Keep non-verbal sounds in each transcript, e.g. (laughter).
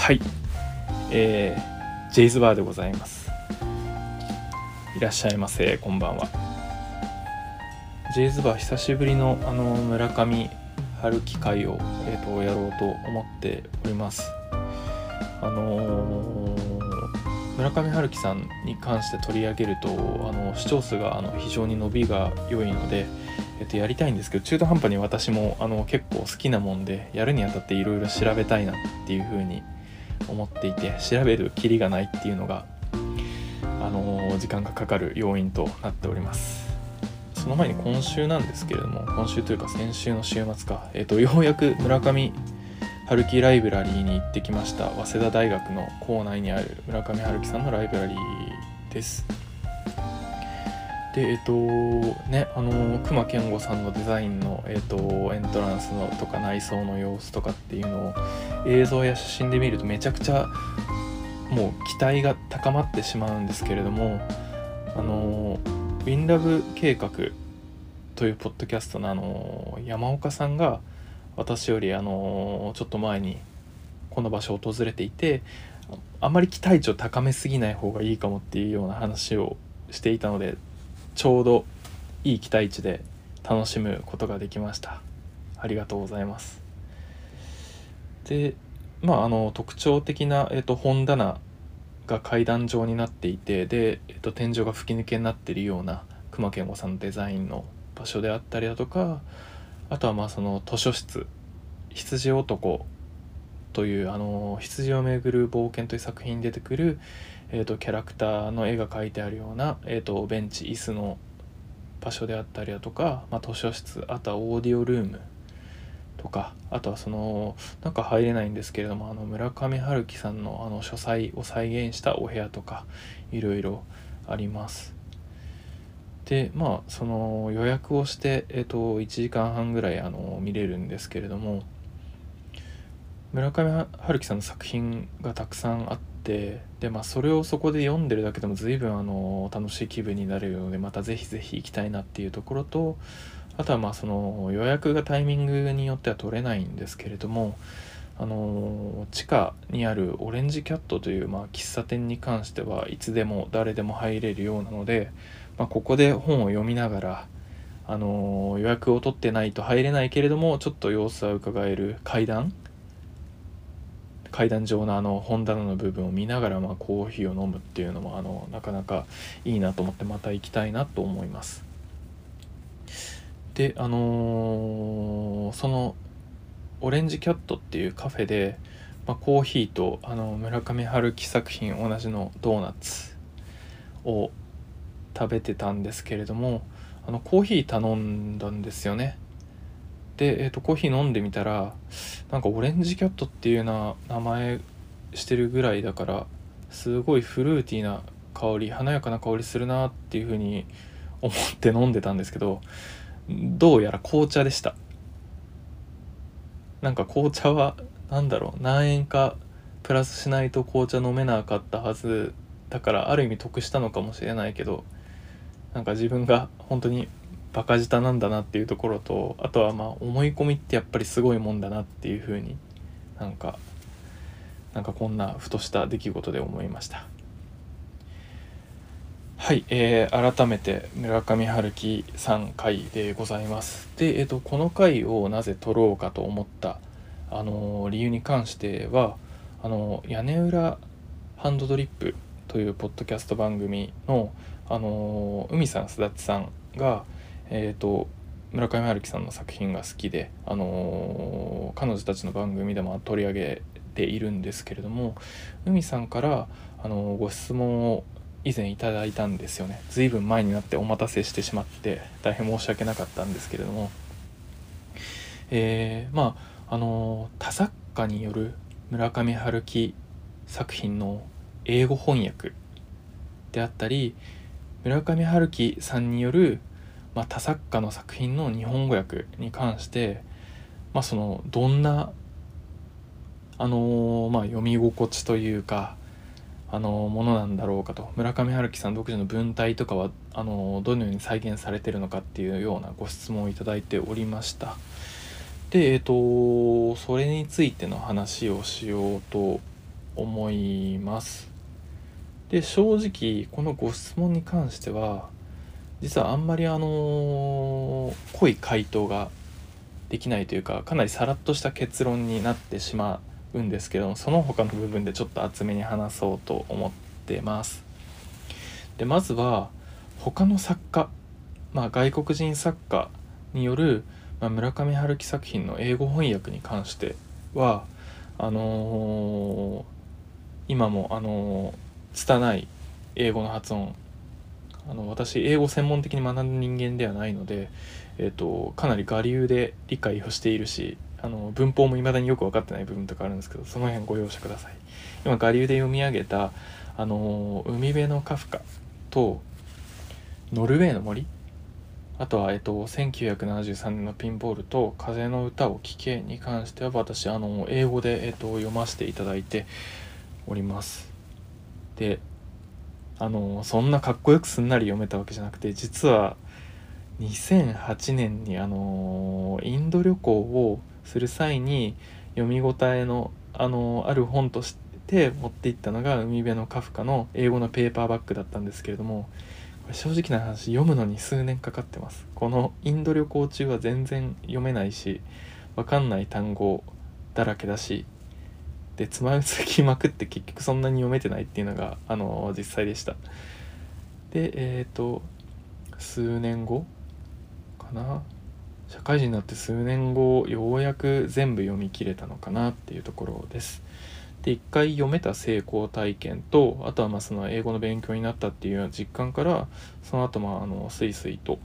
はい。えー、ジェイズバーでございます。いらっしゃいませ。こんばんは。ジェイズバー久しぶりのあの村上春樹会を、えーと、やろうと思っております。あのー、村上春樹さんに関して取り上げるとあの視聴数があの非常に伸びが良いので、えっと、やりたいんですけど中途半端に私もあの結構好きなもんでやるにあたっていろいろ調べたいなっていうふうに思っていて調べるきりがないっていうのが、あの時間がかかる要因となっております。その前に今週なんですけれども今週というか先週の週末か、えっと、ようやく村上春樹ライブラリーに行ってきました早稲田大学の校内にある村上春樹さんのライブラリーです。でえっ、とねあの隈研吾さんのデザインの、えっ、とエントランスのとか内装の様子とかっていうのを映像や写真で見るとめちゃくちゃもう期待が高まってしまうんですけれどもあのウィンラブ計画というポッドキャストのあの山岡さんが私よりあのちょっと前にこの場所を訪れていてあんまり期待値を高めすぎない方がいいかもっていうような話をしていたのでちょうどいい期待値で楽しむことができました。ありがとうございます。でまああの特徴的な、えーと、本棚が階段状になっていてで、えーと、天井が吹き抜けになっているような熊健吾さんのデザインの場所であったりだとかあとはまあその図書室羊男というあの羊をめぐる冒険という作品に出てくる、えーと、キャラクターの絵が描いてあるような、えーと、ベンチ椅子の場所であったりだとか、まあ、図書室あとはオーディオルームとかあとはそのなんか入れないんですけれどもあの村上春樹さんのあの書斎を再現したお部屋とかいろいろあります。でまあその予約をして、えーと、と1時間半ぐらいあの見れるんですけれども村上春樹さんの作品がたくさんあってで、まあ、それをそこで読んでるだけでも随分あの楽しい気分になれるのでまたぜひぜひ行きたいなっていうところとあとはまあその予約がタイミングによっては取れないんですけれどもあの地下にあるオレンジキャットというまあ喫茶店に関してはいつでも誰でも入れるようなので、まあ、ここで本を読みながらあの予約を取ってないと入れないけれどもちょっと様子は伺える階段階段状のあの本棚の部分を見ながらまコーヒーを飲むっていうのもあのなかなかいいなと思ってまた行きたいなと思います。であのー、そのオレンジキャットっていうカフェで、まあ、コーヒーとあの村上春樹作品同じのドーナツを食べてたんですけれどもあのコーヒー頼んだんですよね。で、えーと、コーヒー飲んでみたらなんかオレンジキャットっていうな名前してるぐらいだからすごいフルーティーな香り華やかな香りするなっていう風に思って飲んでたんですけどどうやら紅茶でした。なんか紅茶は何だろう何円かプラスしないと紅茶飲めなかったはずだからある意味得したのかもしれないけどなんか自分が本当にバカ舌なんだなっていうところとあとはまあ思い込みってやっぱりすごいもんだなっていうふうになんかなんかこんなふとした出来事で思いました。はい、えー、改めて村上春樹さん回でございます。で、えーと、この回をなぜ撮ろうかと思った、あのー、理由に関してはあの屋根裏ハンドドリップというポッドキャスト番組の、あの海さんすだちさんがえーと、村上春樹さんの作品が好きで、あのー、彼女たちの番組でも取り上げているんですけれども海さんから、あのー、ご質問を以前いただいたんですよね。随分前になってお待たせしてしまって大変申し訳なかったんですけれども、えー、まああのー、多作家による村上春樹作品の英語翻訳であったり村上春樹さんによるまあ、他作家の作品の日本語訳に関して、まあ、そのどんな、あのー、まあ、読み心地というか、あのー、ものなんだろうかと村上春樹さん独自の文体とかはあのー、どのように再現されてるのかっていうようなご質問をいいておりました。でえっ、とそれについての話をしようと思いますで正直このご質問に関しては実はあんまりあの濃い回答ができないというかかなりさらっとした結論になってしまうんですけどもその他の部分でちょっと厚めに話そうと思ってます。でまずは他の作家、まあ、外国人作家による、まあ、村上春樹作品の英語翻訳に関してはあのー、今もあのー、拙い英語の発音あの私英語専門的に学んだ人間ではないので、えーと、かなり我流で理解をしているしあの文法も未だによく分かってない部分とかあるんですけどその辺ご容赦ください。今我流で読み上げた「あの海辺のカフカ」と「ノルウェーの森」あとは、えっと、1973年のピンボールと「風の歌を聴け」に関しては私あの英語で、えっと、読ませていただいております。であのそんなかっこよくすんなり読めたわけじゃなくて実は2008年にあのインド旅行をする際に読み応えのあのある本として持っていったのが海辺のカフカの英語のペーパーバッグだったんですけれども正直な話読むのに数年かかってます。このインド旅行中は全然読めないし分かんない単語だらけだしでつまずきまくって結局そんなに読めてないっていうのがあの実際でした。でえっ、ー、と数年後かな？社会人になって数年後ようやく全部読み切れたのかなっていうところです。で一回読めた成功体験とあとはまあその英語の勉強になったっていうような実感からその後まああのスイスイと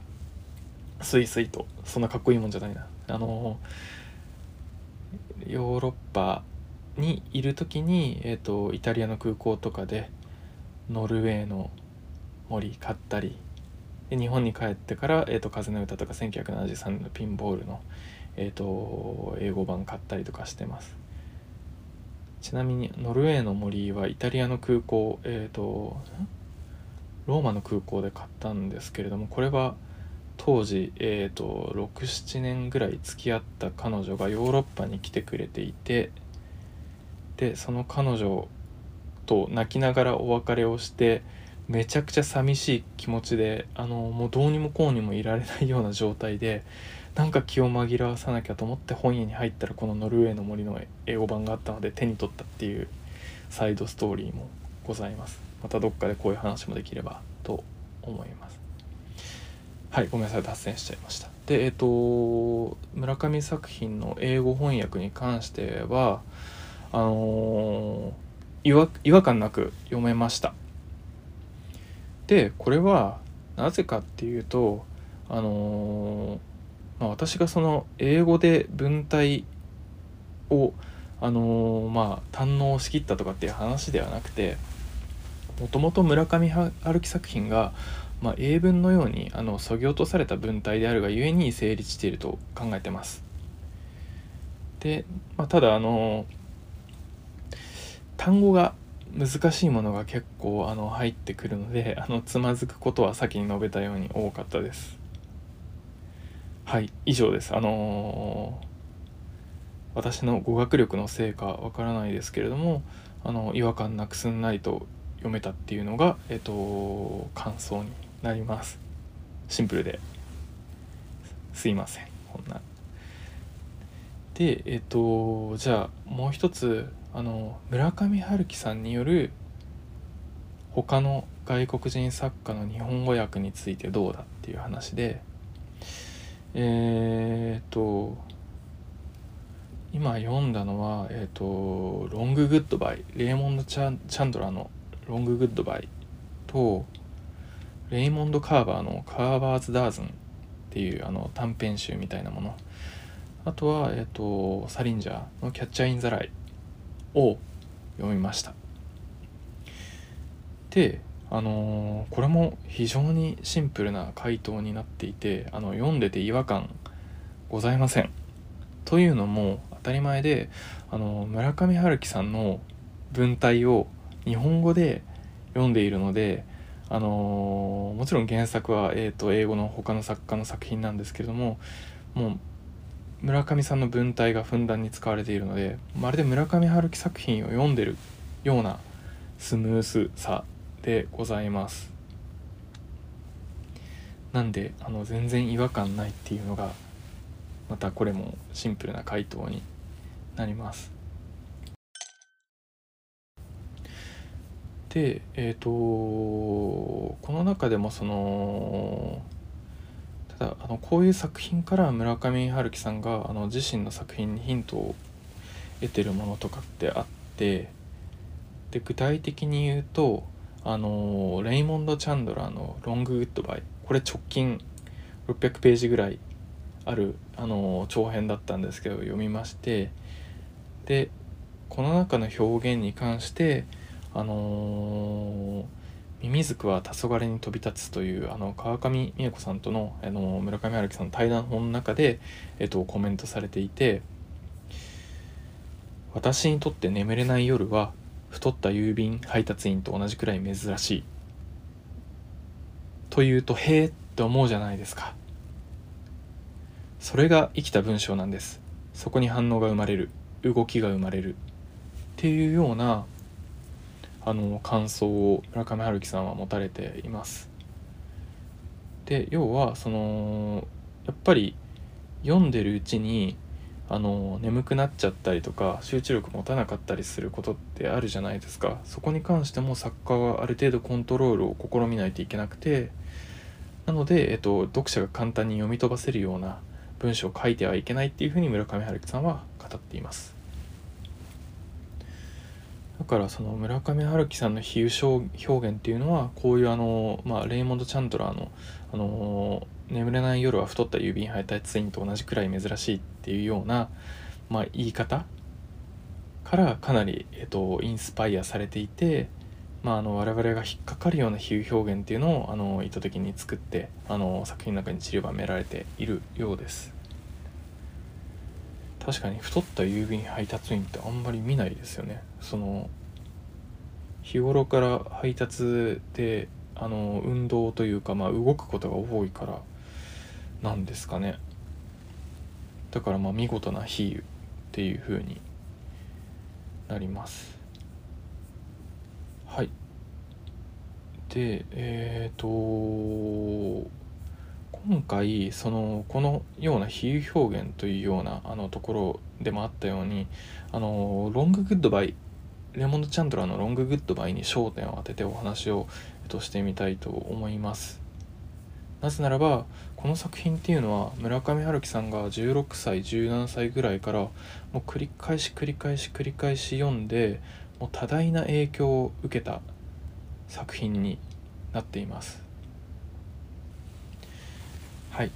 スイスイとそんなかっこいいもんじゃないな。あのヨーロッパにいる時に、えーと、イタリアの空港とかでノルウェーの森買ったりで日本に帰ってから「えーと、風の歌」とか1973年のピンボールの、えーと英語版買ったりとかしてます。ちなみにノルウェーの森はイタリアの空港えっ、ー、とローマの空港で買ったんですけれどもこれは当時、えーと、67年ぐらい付き合った彼女がヨーロッパに来てくれていてでその彼女と泣きながらお別れをしてめちゃくちゃ寂しい気持ちであのもうどうにもこうにもいられないような状態でなんか気を紛らわさなきゃと思って本屋に入ったらこの「ノルウェーの森」の英語版があったので手に取ったっていうサイドストーリーもございます。またどっかでこういう話もできればと思います。はいごめんなさい脱線しちゃいました。でえっ、と村上作品の英語翻訳に関してはあのー、違和感なく読めましたでこれはなぜかっていうとあのーまあ、私がその英語で文体をあのー、まあ堪能しきったとかっていう話ではなくてもともと村上春樹作品が、まあ、英文のようにあのそぎ落とされた文体であるがゆえに成立していると考えてます。で、まあ、ただあの単語が難しいものが結構あの入ってくるのであのつまずくことは先に述べたように多かったです。はい以上です。あのー、私の語学力のせいかわからないですけれどもあの違和感なくすんなりと読めたっていうのがえっと感想になります。シンプルで。すいませんこんな。でえっとじゃあもう一つあの村上春樹さんによる他の外国人作家の日本語訳についてどうだっていう話でえっ、と今読んだのは、えーと「ロング・グッドバイ」レイモンド・チャンドラの「ロング・グッドバイ」とレイモンド・カーバーの「カーバーズ・ダーズン」っていうあの短編集みたいなもの。あとは、えーと、サリンジャーの「キャッチャー・イン・ザ・ライ」を読みましたであのー、これも非常にシンプルな回答になっていてあの読んでて違和感ございません。というのも当たり前であの村上春樹さんの文体を日本語で読んでいるので、あのー、もちろん原作は、えーと、英語の他の作家の作品なんですけれどももう村上さんの文体がふんだんに使われているのでまるで村上春樹作品を読んでるようなスムースさでございます。なんであの全然違和感ないっていうのがまたこれもシンプルな回答になります。でえっ、ー、とこの中でもそのただあのこういう作品から村上春樹さんがあの自身の作品にヒントを得てるものとかってあってで具体的に言うとあのレイモンド・チャンドラーの「ロング・グッドバイ」これ直近600ページぐらいあるあの長編だったんですけど読みましてでこの中の表現に関してあのーミミズクは黄昏に飛び立つというあの川上美恵子さんとのあの村上春樹さんの対談本の中で、えっと、コメントされていて「私にとって眠れない夜は太った郵便配達員と同じくらい珍しい」というと「へえ」って思うじゃないですか。それが生きた文章なんです。そこに反応が生まれる。動きが生まれる。っていうようなあの感想を村上春樹さんは持たれています。で要はそのやっぱり読んでるうちにあの眠くなっちゃったりとか集中力持たなかったりすることってあるじゃないですかそこに関しても作家はある程度コントロールを試みないといけなくてなので、えっと、読者が簡単に読み飛ばせるような文章を書いてはいけないっていうふうに村上春樹さんは語っていますだからその村上春樹さんの比喩表現っていうのはこういうあの、まあ、レイモンド・チャンドラーの「あの眠れない夜は太った郵便配達員と同じくらい珍しい」っていうような、まあ、言い方からかなり、えっと、インスパイアされていて、まあ、あの我々が引っかかるような比喩表現っていうのをあの意図的に作ってあの作品の中に散りばめられているようです。確かに太った郵便配達員ってあんまり見ないですよね。その日頃から配達であの運動というか、まあ、動くことが多いからなんですかね。だからまあ見事な比喩っていう風になります。はい。でえっ、ー、と今回そのこのような比喩表現というようなあのところでもあったようにあのロンググッドバイレモンド・チャンドラーのロンググッドバイに焦点を当ててお話を、えと、してみたいと思います。なぜならばこの作品っていうのは村上春樹さんが16歳17歳ぐらいからもう繰り返し繰り返し繰り返し読んでもう多大な影響を受けた作品になっていますはい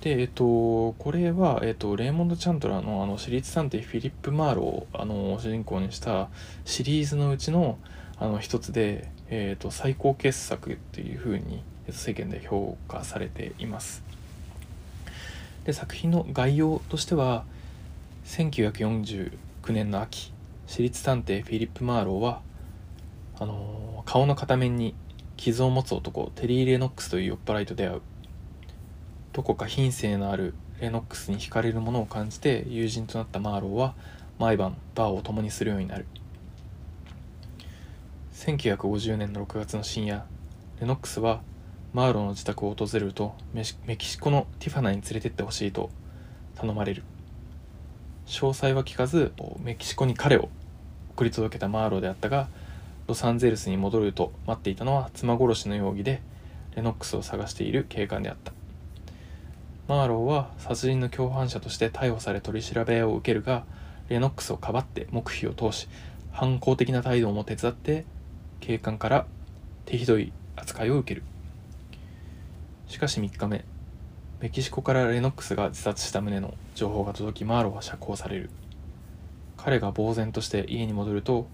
でえっとこれは、えっと、レイモンド・チャンドラーのあの私立探偵フィリップ・マーロをあの主人公にしたシリーズのうちのあの一つで、えっと、最高傑作っていうふうに世間で評価されています。で作品の概要としては1949年の秋私立探偵フィリップ・マーローはあの顔の片面に傷を持つ男テリー・レノックスという酔っ払いと出会うどこか品性のあるレノックスに惹かれるものを感じて友人となったマーローは毎晩バーを共にするようになる。1950年の6月の深夜レノックスはマーローの自宅を訪れるとメキシコのティファナに連れてってほしいと頼まれる。詳細は聞かずメキシコに彼を送り届けたマーローであったがロサンゼルスに戻ると待っていたのは妻殺しの容疑でレノックスを探している警官であった。マーローは殺人の共犯者として逮捕され取り調べを受けるがレノックスをかばって黙秘を通し反抗的な態度も手伝って警官から手ひどい扱いを受ける。しかし3日目メキシコからレノックスが自殺した旨の情報が届きマーローは釈放される。彼が呆然として家に戻ると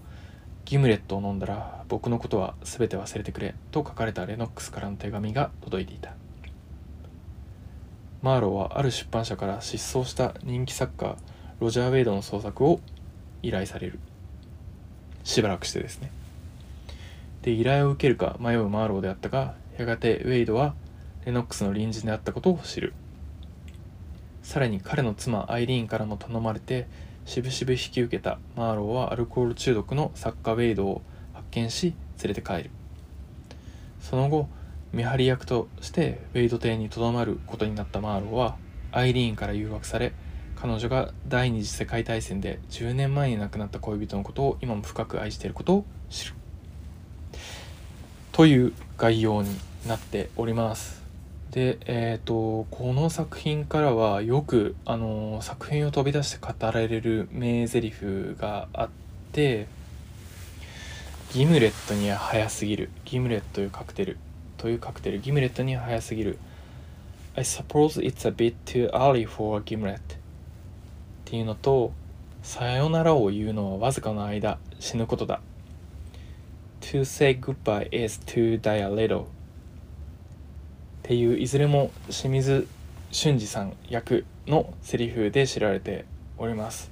ギムレットを飲んだら僕のことは全て忘れてくれと書かれたレノックスからの手紙が届いていた。マーローはある出版社から失踪した人気作家ロジャー・ウェイドの創作を依頼される。しばらくしてですね。で依頼を受けるか迷うマーローであったがやがてウェイドはレノックスの隣人であったことを知る。さらに彼の妻アイリーンからも頼まれてしぶしぶ引き受けたマーローはアルコール中毒の作家ウェイドを発見し連れて帰る。その後見張り役としてウェイド邸にとどまることになったマーローはアイリーンから誘惑され彼女が第二次世界大戦で10年前に亡くなった恋人のことを今も深く愛していることを知る。という概要になっております。でえっ、ー、とこの作品からはよくあの作品を飛び出して語られる名台詞があってギムレットには早すぎる。ギムレットというカクテル。というカクテルギムレットには早すぎる。I suppose it's a bit too early for a gimlet. っていうのとさよならを言うのはわずかの間死ぬことだ。To say goodbye is to die a little. っていういずれも清水俊二さん役のセリフで知られております。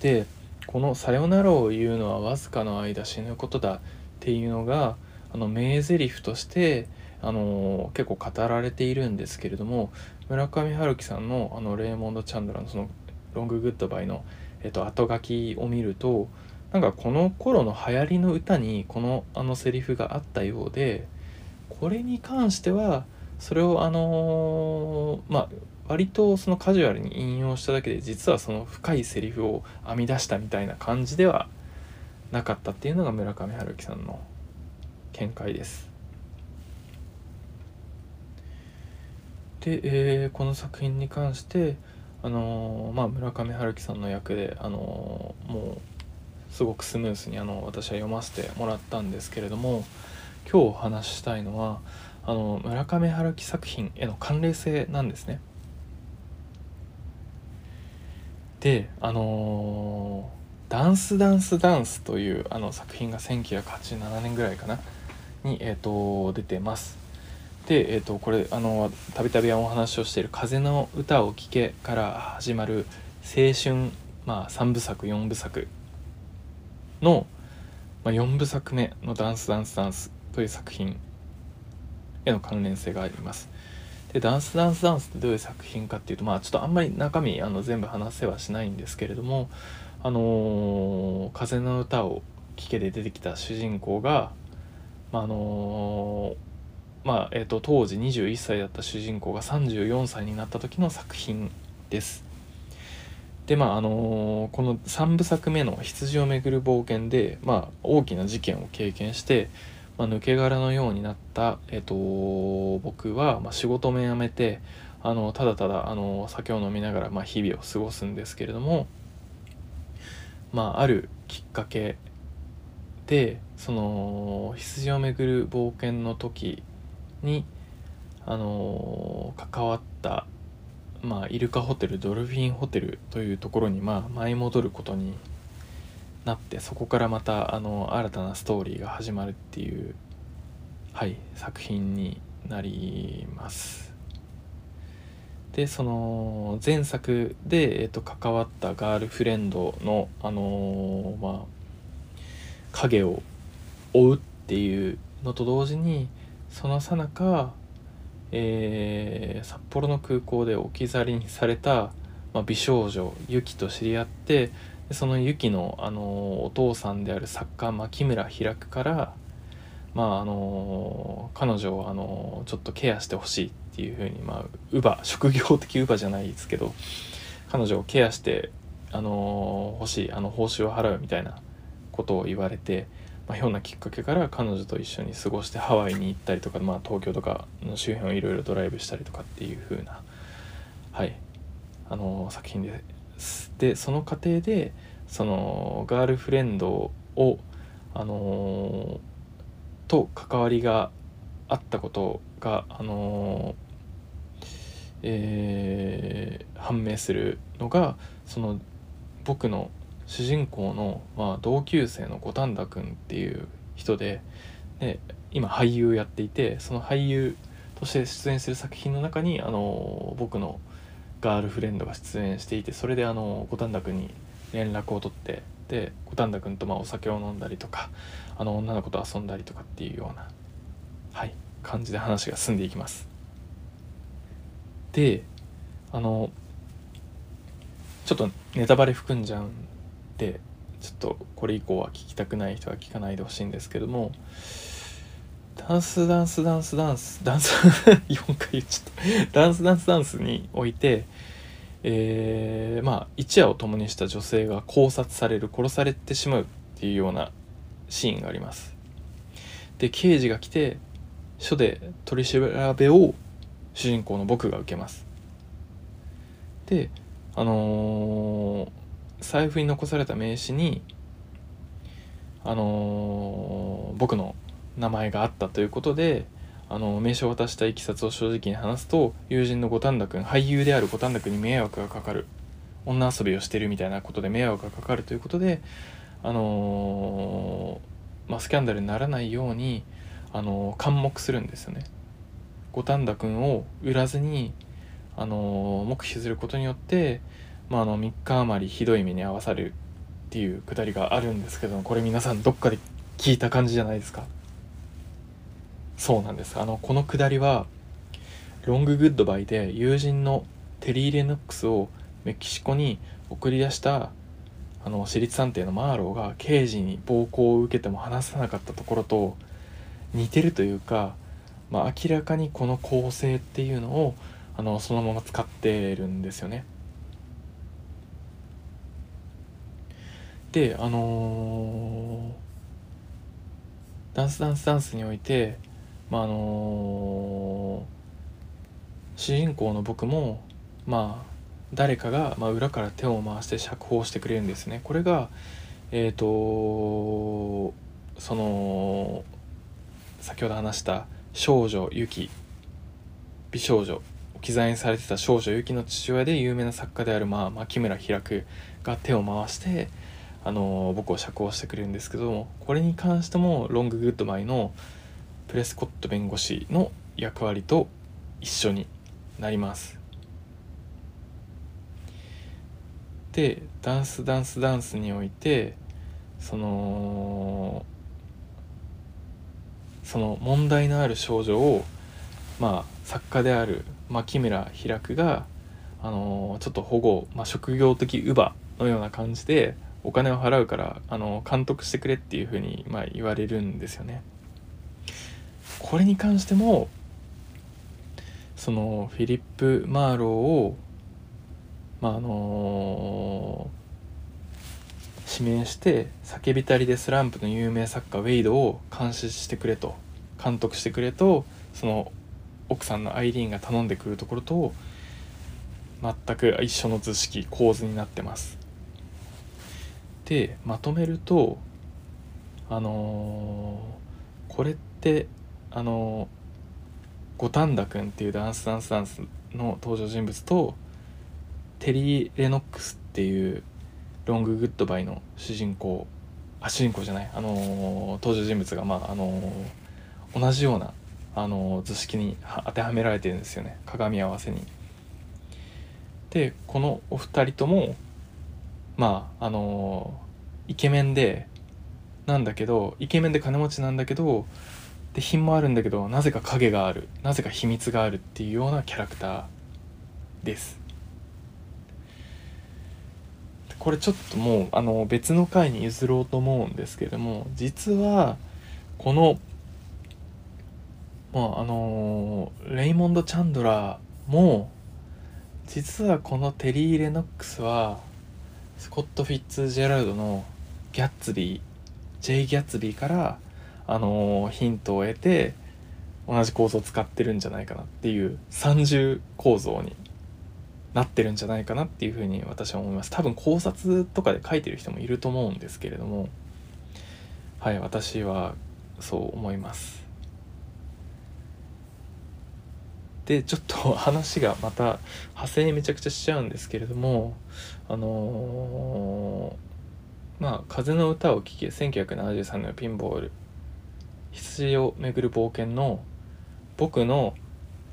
でこの「さよならを言うのはわずかの間死ぬことだ」っていうのがあの名台詞としてあの結構語られているんですけれども村上春樹さんのあのレーモンド・チャンドラのその「ロング・グッドバイの」えっと、後書きを見るとなんかこの頃の流行りの歌にこのあのセリフがあったようでこれに関してはそれをあのー、まあ割とそのカジュアルに引用しただけで実はその深いセリフを編み出したみたいな感じではなかったっていうのが村上春樹さんの見解です。で、えー、この作品に関してあのー、まあ、村上春樹さんの役で、あのー、もうすごくスムースにあの私は読ませてもらったんですけれども今日お話ししたいのはあの村上春樹作品への関連性なんですね。であのー、ダンスダンスダンス」というあの作品が1987年ぐらいかなに、えーと、出てます。で、えーと、これあのたびたびお話をしている「風の歌を聴け」から始まる青春、まあ、3部作4部作の、まあ、4部作目の「ダンスダンスダンス」という作品への関連性があります。でダンスダンスダンスってどういう作品かっていうとまあちょっとあんまり中身あの全部話せはしないんですけれども「あのー、風の歌を聴け」で出てきた主人公が、まあ、あのー、まあえーと、当時21歳だった主人公が34歳になった時の作品です。でまああのー、この3部作目の「羊をめぐる冒険で」まあ、大きな事件を経験してまあ、抜け殻のようになった、えっと、僕は、まあ、仕事も辞めてあのただただあの酒を飲みながら、まあ、日々を過ごすんですけれども、まあ、あるきっかけでその羊をめぐる冒険の時にあの関わった、まあ、イルカホテルドルフィンホテルというところに、まあ、舞い戻ることになってそこからまたあの新たなストーリーが始まるっていうはい作品になります。でその前作で、えーと、関わったガールフレンドのあのー、まあ影を追うっていうのと同時にそのさなか、札幌の空港で置き去りにされた、まあ、美少女ユキと知り合ってそのユキの、あのお父さんである作家牧村開からまああの彼女を、あのちょっとケアしてほしいっていうふうにまあ乳母職業的乳母じゃないですけど彼女をケアしてあの欲しいあの報酬を払うみたいなことを言われて、まあ、ひょんなきっかけから彼女と一緒に過ごしてハワイに行ったりとか、まあ、東京とかの周辺をいろいろドライブしたりとかっていう風なはいあの作品です。でその過程でそのガールフレンドをあのー、と関わりがあったことがあのー、えー、判明するのがその僕の主人公の、まあ、同級生の五反田君っていう人でで今俳優やっていてその俳優として出演する作品の中にあの僕のガールフレンドが出演していてそれであの五反田君に連絡を取ってで五反田君とまあお酒を飲んだりとかあの女の子と遊んだりとかっていうようなはい感じで話が進んでいきます。であのちょっとネタバレ含んじゃうんでちょっとこれ以降は聞きたくない人は聞かないでほしいんですけどもダンスダンスダンスダンスダンス (laughs) 4回言っちゃった。ダンスダンスダンスにおいてえー、まあ一夜を共にした女性が考察される殺されてしまうっていうようなシーンがあります。で刑事が来て署で取り調べを主人公の僕が受けます。であのー、財布に残された名刺にあのー、僕の名前があったということであの名刺を渡したいきさつを正直に話すと友人の五反田君俳優である五反田君に迷惑がかかる女遊びをしてるみたいなことで迷惑がかかるということであのー、まあ、スキャンダルにならないように、あのー、監目するんですよね。五反田君を売らずに、あの、黙秘することによって、まあ、あの3日余りひどい目に遭わされるっていうくだりがあるんですけどこれ皆さんどっかで聞いた感じじゃないですか？そうなんですあのこのくだりはロンググッドバイで友人のテリー・レノックスをメキシコに送り出したあの私立探偵のマーローが刑事に暴行を受けても話さなかったところと似てるというか、まあ、明らかにこの構成っていうのをあのそのまま使ってるんですよね。であのー、ダンスダンスダンスにおいてまああのー、主人公の僕もまあ誰かが、まあ、裏から手を回して釈放してくれるんですね。これがえっ、ー、とその先ほど話した少女ユキ美少女置き去りにされてた少女ユキの父親で有名な作家である、まあ、牧村拓が手を回してあの僕を釈放してくれるんですけどもこれに関してもロング・グッドバイのプレスコット弁護士の役割と一緒になります。でダンスダンスダンスにおいてそのその問題のある少女をまあ作家である牧村開があのちょっと保護、まあ、職業的乳母のような感じでお金を払うからあの監督してくれっていうふうに、まあ、言われるんですよね。これに関してもそのフィリップ・マーローをまああのー、指名して「叫びたりでスランプ」の有名作家ウェイドを監視してくれと監督してくれとその奥さんのアイリーンが頼んでくるところと全く一緒の図式構図になってます。でまとめるとあのー、これってあの五反田君っていうダンスダンスダンスの登場人物とテリー・レノックスっていうロング・グッドバイの主人公あ主人公じゃないあのー、登場人物がまああのー、同じようなあのー、図式に当てはめられてるんですよね鏡合わせに。でこのお二人ともまああのイケメンでなんだけどイケメンで金持ちなんだけどで品もあるんだけどなぜか影があるなぜか秘密があるっていうようなキャラクターです。これちょっともうあの別の回に譲ろうと思うんですけれども実はこのまああのレイモンド・チャンドラーも実はこのテリー・レノックスはスコット・フィッツジェラルドのギャッツビー J. ギャッツビーからあのヒントを得て同じ構造を使ってるんじゃないかなっていう三重構造になってるんじゃないかなっていうふうに私は思います多分考察とかで書いてる人もいると思うんですけれどもはい私はそう思いますでちょっと (laughs) 話がまた派生めちゃくちゃしちゃうんですけれどもあのー、まあ「風の歌を聴け」1973年のピンボール羊をめぐる冒険の僕の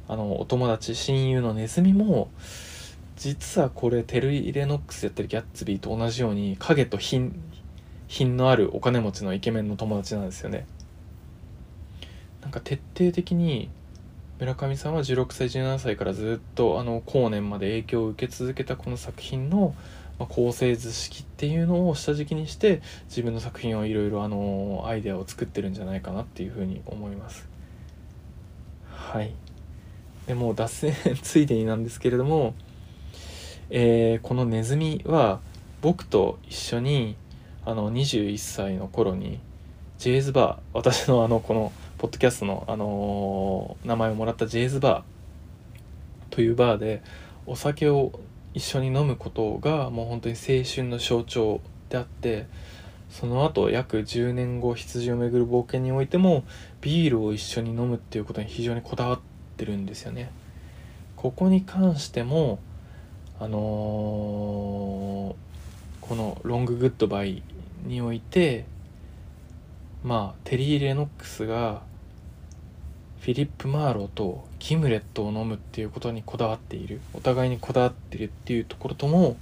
あのお友達親友のネズミも実はこれテルイ・レノックスやってるギャッツビーと同じように影と品品のあるお金持ちのイケメンの友達なんですよね。なんか徹底的に村上さんは16歳17歳からずっとあの後年まで影響を受け続けたこの作品の、まあ、構成図式っていうのを下敷きにして自分の作品をいろいろあのアイデアを作ってるんじゃないかなっていうふうに思います。はい。でもう脱線 (laughs) ついでになんですけれども、えー、このネズミは僕と一緒にあの21歳の頃にジェイズバー私のあのこのポッドキャストの、あのー、名前をもらったジェイズバーというバーでお酒を一緒に飲むことがもう本当に青春の象徴であってその後約10年後羊をめぐる冒険においてもビールを一緒に飲むっていうことに非常にこだわってるんですよね。ここに関してもあのー、この「ロング・グッドバイ」においてまあテリー・レノックスがフィリップ・マーローとギムレットを飲むっていうことにこだわっているお互いにこだわってるっていうところとも、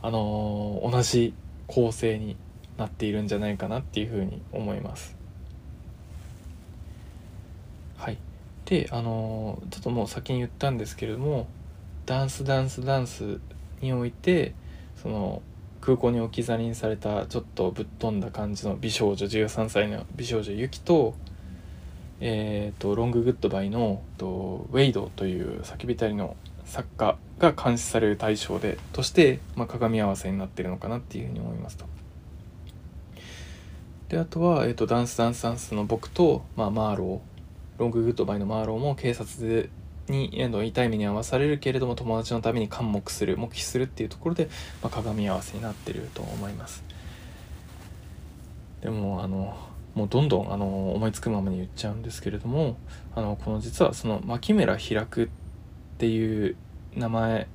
あのー、同じ構成になっているんじゃないかなっていうふうに思います。はい、であのー、ちょっともう先に言ったんですけれどもダンスダンスダンスにおいてその空港に置き去りにされたちょっとぶっ飛んだ感じの美少女13歳の美少女ユキと,、えーと、ロング・グッドバイのとウェイドという酒浸りの作家が監視される対象でとして、まあ、鏡合わせになってるのかなっていうふうに思いますと。であとは、えーと、ダンスダンスダンスの僕と、まあ、マーローロング・グッドバイのマーローも警察でに痛い目に遭わされるけれども友達のために緘黙する黙秘するっていうところで、まあ、鏡合わせになってると思います。でもあのもうどんどんあの思いつくままに言っちゃうんですけれどもあのこの実はその牧村開くっていう名前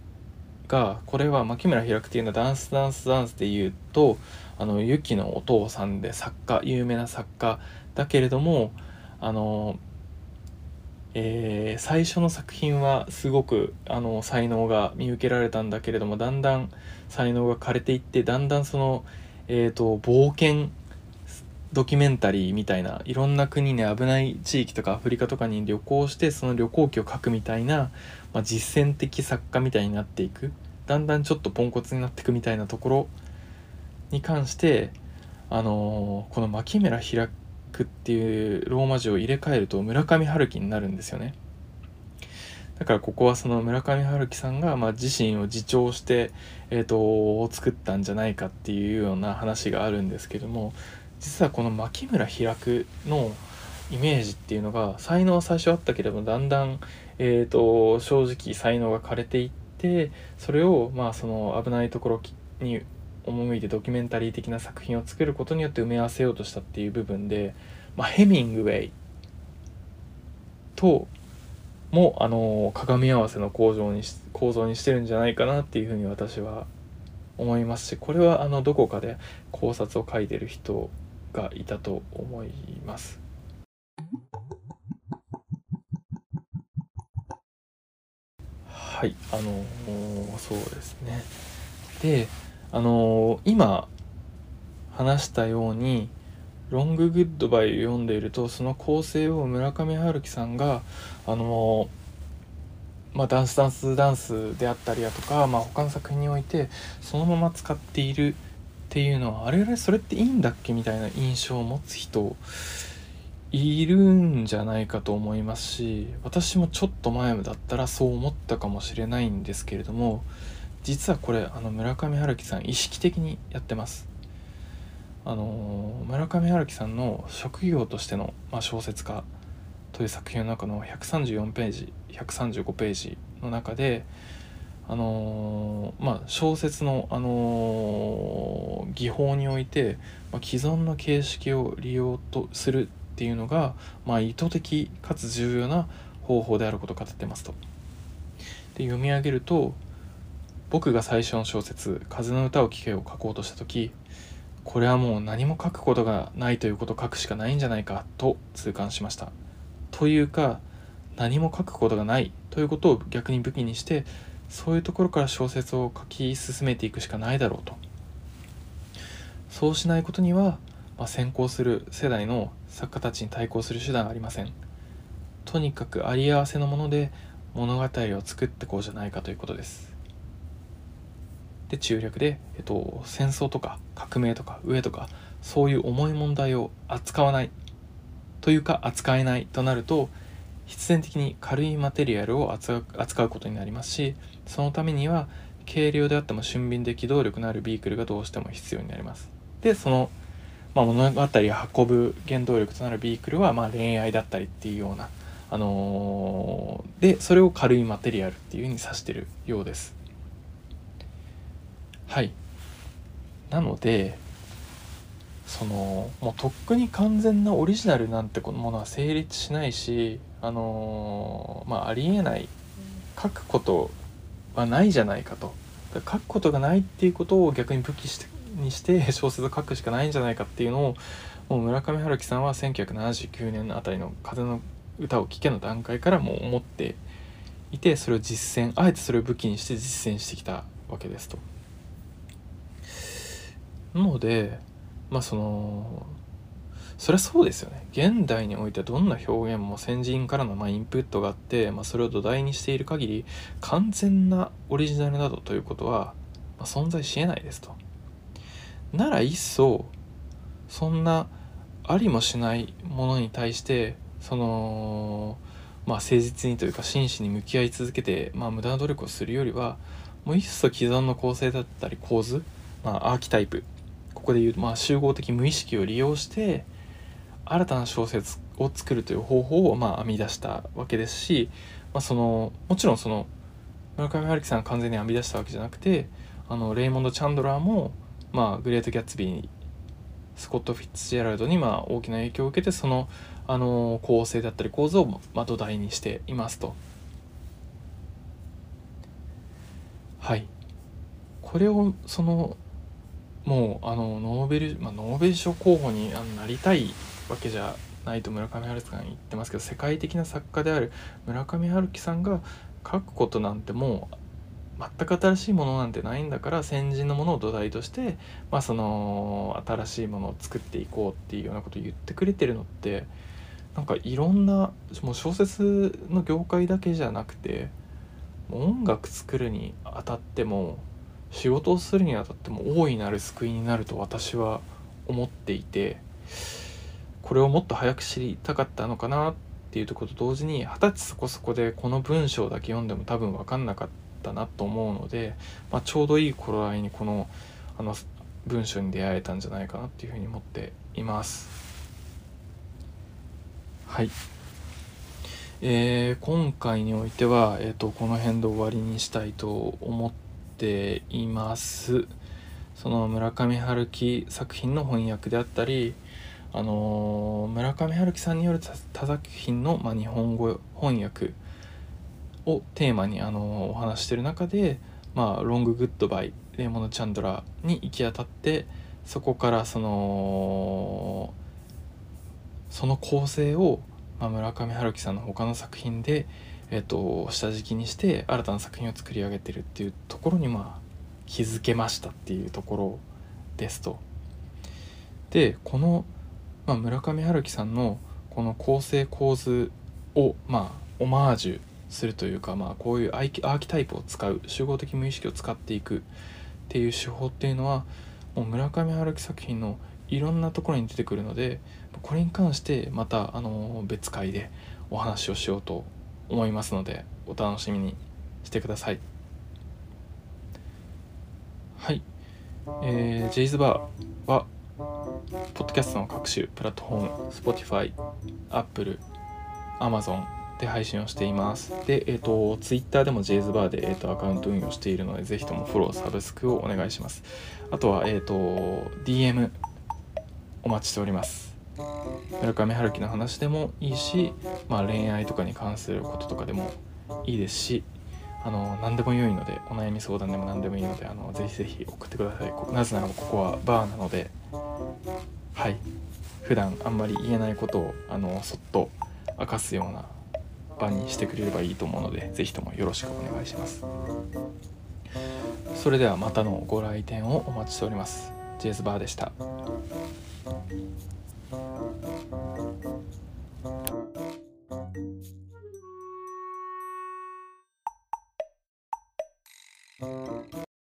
がこれは牧村開くっていうのはダンスダンスダンスで言うとあのユキのお父さんで作家有名な作家だけれどもあのえー、最初の作品はすごくあの才能が見受けられたんだけれどもだんだん才能が枯れていってだんだんその、えーと、冒険ドキュメンタリーみたいないろんな国に危ない地域とかアフリカとかに旅行してその旅行記を書くみたいな、まあ、実践的作家みたいになっていく。だんだんちょっとポンコツになっていくみたいなところに関してあのー、この牧村開クっていうローマ字を入れ替えると村上春樹になるんですよね。だからここはその村上春樹さんがま自身を自重して、えーと、作ったんじゃないかっていうような話があるんですけども実はこの牧村開くのイメージっていうのが才能は最初あったけれどもだんだん、えーと正直才能が枯れていってそれをまあその危ないところに赴いてドキュメンタリー的な作品を作ることによって埋め合わせようとしたっていう部分で、まあ、ヘミングウェイともあの鏡合わせの構造にし構造にしてるんじゃないかなっていうふうに私は思いますしこれはあのどこかで考察を書いてる人がいたと思います。はい、あのそうですね。で、あの、今話したように「ロング・グッドバイ」を読んでいるとその構成を村上春樹さんがあの、まあ、ダンスダンスダンスであったりだとか、まあ、他の作品においてそのまま使っているっていうのはあれあれそれっていいんだっけみたいな印象を持つ人いるんじゃないかと思いますし私もちょっと前だったらそう思ったかもしれないんですけれども実はこれあの村上春樹さん意識的にやってますあの村上春樹さんの職業としての、まあ、小説家という作品の中の134ページ135ページの中であのまあ、小説の、あの技法において、まあ、既存の形式を利用とするっていうのが、まあ、意図的かつ重要な方法であることを語ってますと。で読み上げると僕が最初の小説「風の歌を聴け」を書こうとした時これはもう何も書くことがないということを書くしかないんじゃないかと痛感しました。というか何も書くことがないということを逆に武器にしてそういうところから小説を書き進めていくしかないだろうと。そうしないことには、まあ、先行する世代の作家たちに対抗する手段はありません。とにかくあり合わせのもので物語を作ってこうじゃないかということです。で中略で、えっと、戦争とか革命とか飢えとかそういう重い問題を扱わないというか扱えないとなると必然的に軽いマテリアルを扱うことになりますしそのためには軽量であっても俊敏で機動力のあるビークルがどうしても必要になります。でその、まあ、物語を運ぶ原動力となるビークルはま恋愛だったりっていうようなあのー、でそれを軽いマテリアルっていうふうに指してるようです。はい。なのでそのもうとっくに完全なオリジナルなんてものは成立しないしあのー、まあありえない。書くことはないじゃないかと。書くことがないっていうことを逆に武器してにして小説を書くしかないんじゃないかっていうのをもう村上春樹さんは1979年あたりの「風の歌を聴け」の段階からもう思っていてそれを実践あえてそれを武器にして実践してきたわけですと。のでまあそのそりゃそうですよね現代においてどんな表現も先人からのまインプットがあって、まあ、それを土台にしている限り完全なオリジナルなどということは、まあ、存在しえないですと。なら一層そそんなありもしないものに対してそのまあ誠実にというか真摯に向き合い続けて、まあ、無駄な努力をするよりはもう一層既存の構成だったり構図、まあ、アーキタイプここで言う、まあ、集合的無意識を利用して新たな小説を作るという方法をまあ編み出したわけですし、まあ、そのもちろんその村上春樹さんが完全に編み出したわけじゃなくてあのレイモンド・チャンドラーも、まあ、グレート・ギャッツビーにスコット・フィッツジェラルドにまあ大きな影響を受けてそのあの構成だったり構造をま土台にしていますと。はいこれをそのもうあのノーベル、まあ、ノーベル賞候補になりたいわけじゃないと村上春樹さん言ってますけど世界的な作家である村上春樹さんが書くことなんてもう全く新しいものなんてないんだから先人のものを土台として、まあ、その新しいものを作っていこうっていうようなことを言ってくれてるのってなんかいろんなもう小説の業界だけじゃなくて音楽作るにあたっても仕事をするにあたっても大いなる救いになると私は思っていてこれをもっと早く知りたかったのかなっていうところと同時に二十歳そこそこでこの文章だけ読んでも多分分かんなかったなと思うので、まあ、ちょうどいい頃合いにこのあの文章に出会えたんじゃないかなっていうふうに思っています。はい。えー、今回においては、えーと、とこの辺で終わりにしたいと思ってています。その村上春樹作品の翻訳であったりあの村上春樹さんによる他作品の、まあ、日本語翻訳をテーマに、あのお話してる中で「まあ、ロング・グッドバイ」レイモンド・チャンドラーに行き当たってそこからそのその構成を、まあ、村上春樹さんの他の作品でえーと、下敷きにして新たな作品を作り上げてるっていうところにまあ気づけましたっていうところですと。でこの、まあ、村上春樹さんのこの構成構図をまあオマージュするというか、まあ、こういうアーキタイプを使う集合的無意識を使っていくっていう手法っていうのはもう村上春樹作品のいろんなところに出てくるのでこれに関してまたあの別会でお話をしようと思いますのでお楽しみにしてくださいはいえー、ジェイズバーはポッドキャストの各種プラットフォーム Spotify、Apple、Amazon で配信をしています。で、えっ、ー、と、Twitter でもジェイズバーで、えーと、アカウント運用しているので、ぜひともフォロー、サブスクをお願いします。あとは、えっ、ー、と、DM お待ちしております。村上春樹の話でもいいし、まあ、恋愛とかに関することとかでもいいですしあの何でも良いのでお悩み相談でも何でもいいのであのぜひぜひ送ってください。なぜならここはバーなのではい。普段あんまり言えないことをあのそっと明かすような場にしてくれればいいと思うのでぜひともよろしくお願いします。それではまたのご来店をお待ちしております。ジェイズバーでした。